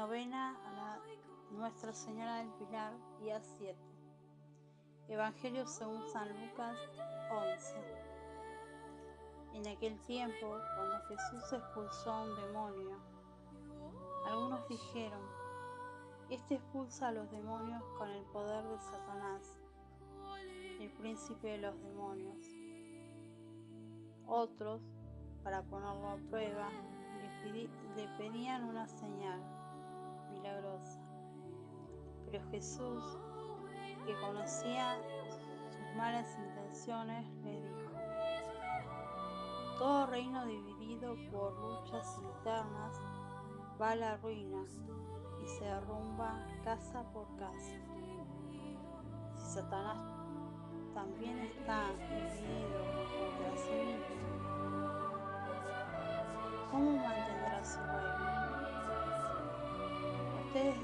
Novena a Nuestra Señora del Pilar, día 7. Evangelio según San Lucas 11. En aquel tiempo, cuando Jesús expulsó a un demonio, algunos dijeron, Este expulsa a los demonios con el poder de Satanás, el príncipe de los demonios. Otros, para ponerlo a prueba, le pedían una señal milagrosa. Pero Jesús, que conocía sus malas intenciones, le dijo, todo reino dividido por luchas internas va a la ruina y se derrumba casa por casa. Si Satanás también está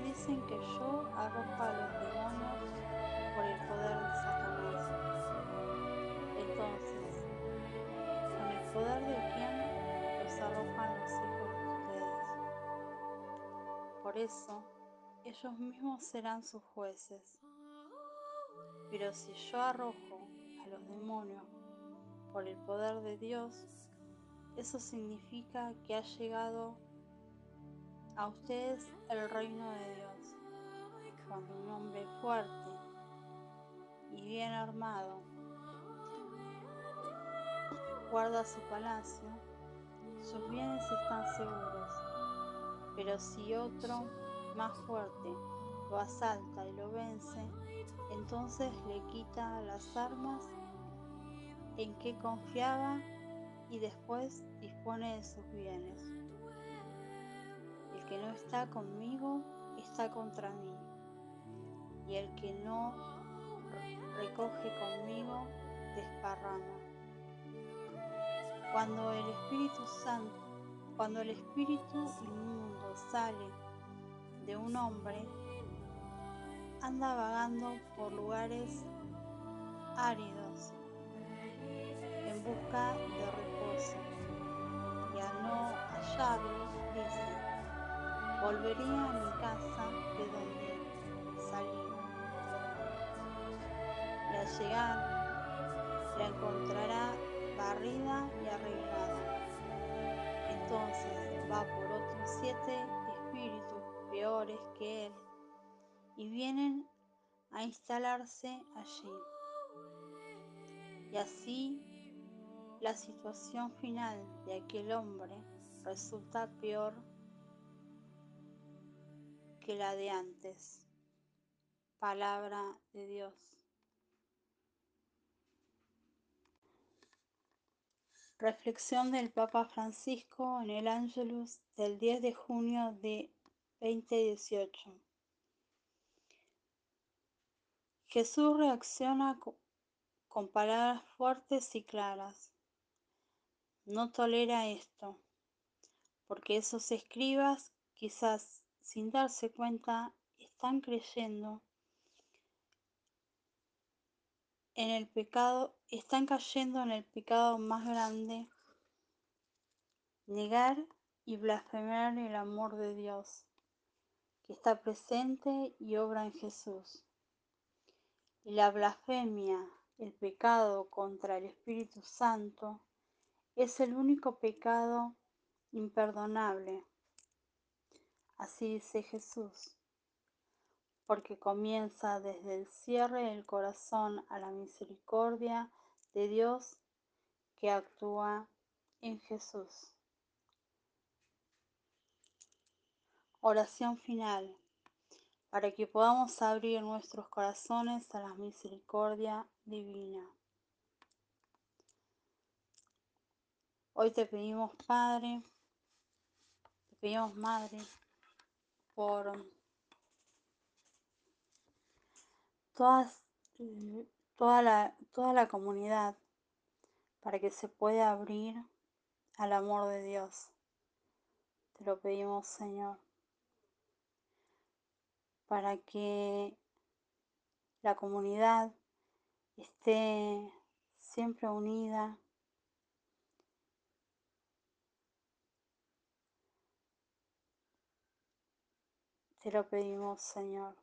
Dicen que yo arrojo a los demonios por el poder de Satanás. Entonces, ¿con el poder de quién los arrojan los hijos de ustedes? Por eso, ellos mismos serán sus jueces. Pero si yo arrojo a los demonios por el poder de Dios, eso significa que ha llegado a ustedes el reino de Dios. Cuando un hombre fuerte y bien armado guarda su palacio, sus bienes están seguros. Pero si otro más fuerte lo asalta y lo vence, entonces le quita las armas en que confiaba y después dispone de sus bienes. Que no está conmigo está contra mí, y el que no recoge conmigo desparrama. Cuando el Espíritu Santo, cuando el Espíritu inmundo sale de un hombre, anda vagando por lugares áridos en busca de reposo y al no hallarlo dice, volveré a mi casa de donde salí. Y al llegar la encontrará barrida y arreglada. Entonces va por otros siete espíritus peores que él y vienen a instalarse allí. Y así la situación final de aquel hombre resulta peor que la de antes. Palabra de Dios. Reflexión del Papa Francisco en el Ángelus del 10 de junio de 2018. Jesús reacciona con palabras fuertes y claras no tolera esto, porque esos escribas, quizás sin darse cuenta, están creyendo en el pecado, están cayendo en el pecado más grande, negar y blasfemar el amor de Dios, que está presente y obra en Jesús. Y la blasfemia, el pecado contra el Espíritu Santo, es el único pecado imperdonable. Así dice Jesús, porque comienza desde el cierre del corazón a la misericordia de Dios que actúa en Jesús. Oración final, para que podamos abrir nuestros corazones a la misericordia divina. Hoy te pedimos, Padre, te pedimos, Madre, por todas, toda, la, toda la comunidad, para que se pueda abrir al amor de Dios. Te lo pedimos, Señor, para que la comunidad esté siempre unida Te lo pedimos, Señor.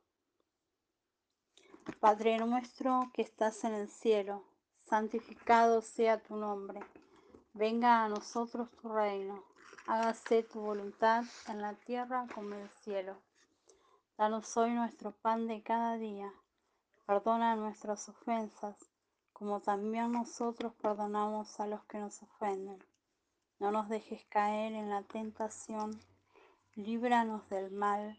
Padre nuestro que estás en el cielo, santificado sea tu nombre. Venga a nosotros tu reino. Hágase tu voluntad en la tierra como en el cielo. Danos hoy nuestro pan de cada día. Perdona nuestras ofensas, como también nosotros perdonamos a los que nos ofenden. No nos dejes caer en la tentación, líbranos del mal.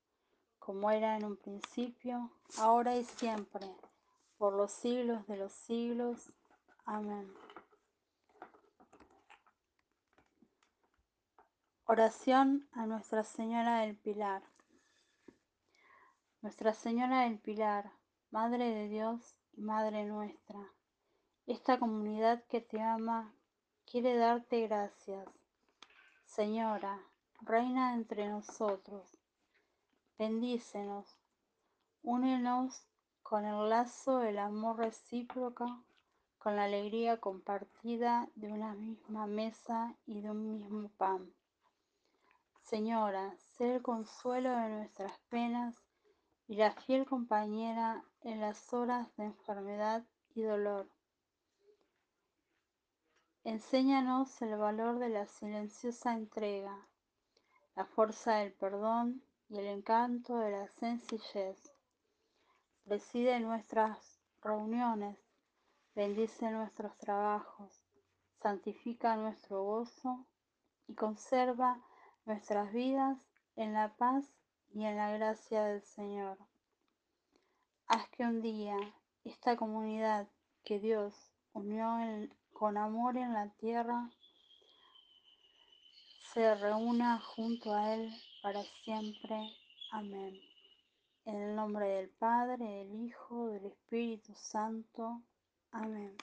como era en un principio, ahora y siempre, por los siglos de los siglos. Amén. Oración a Nuestra Señora del Pilar. Nuestra Señora del Pilar, Madre de Dios y Madre nuestra, esta comunidad que te ama quiere darte gracias. Señora, reina entre nosotros, bendícenos, únenos con el lazo del amor recíproco, con la alegría compartida de una misma mesa y de un mismo pan. Señora, sé el consuelo de nuestras penas y la fiel compañera en las horas de enfermedad y dolor. Enséñanos el valor de la silenciosa entrega, la fuerza del perdón y el encanto de la sencillez. Preside nuestras reuniones, bendice nuestros trabajos, santifica nuestro gozo y conserva nuestras vidas en la paz y en la gracia del Señor. Haz que un día esta comunidad que Dios unió con amor en la tierra se reúna junto a Él para siempre. Amén. En el nombre del Padre, del Hijo, del Espíritu Santo. Amén.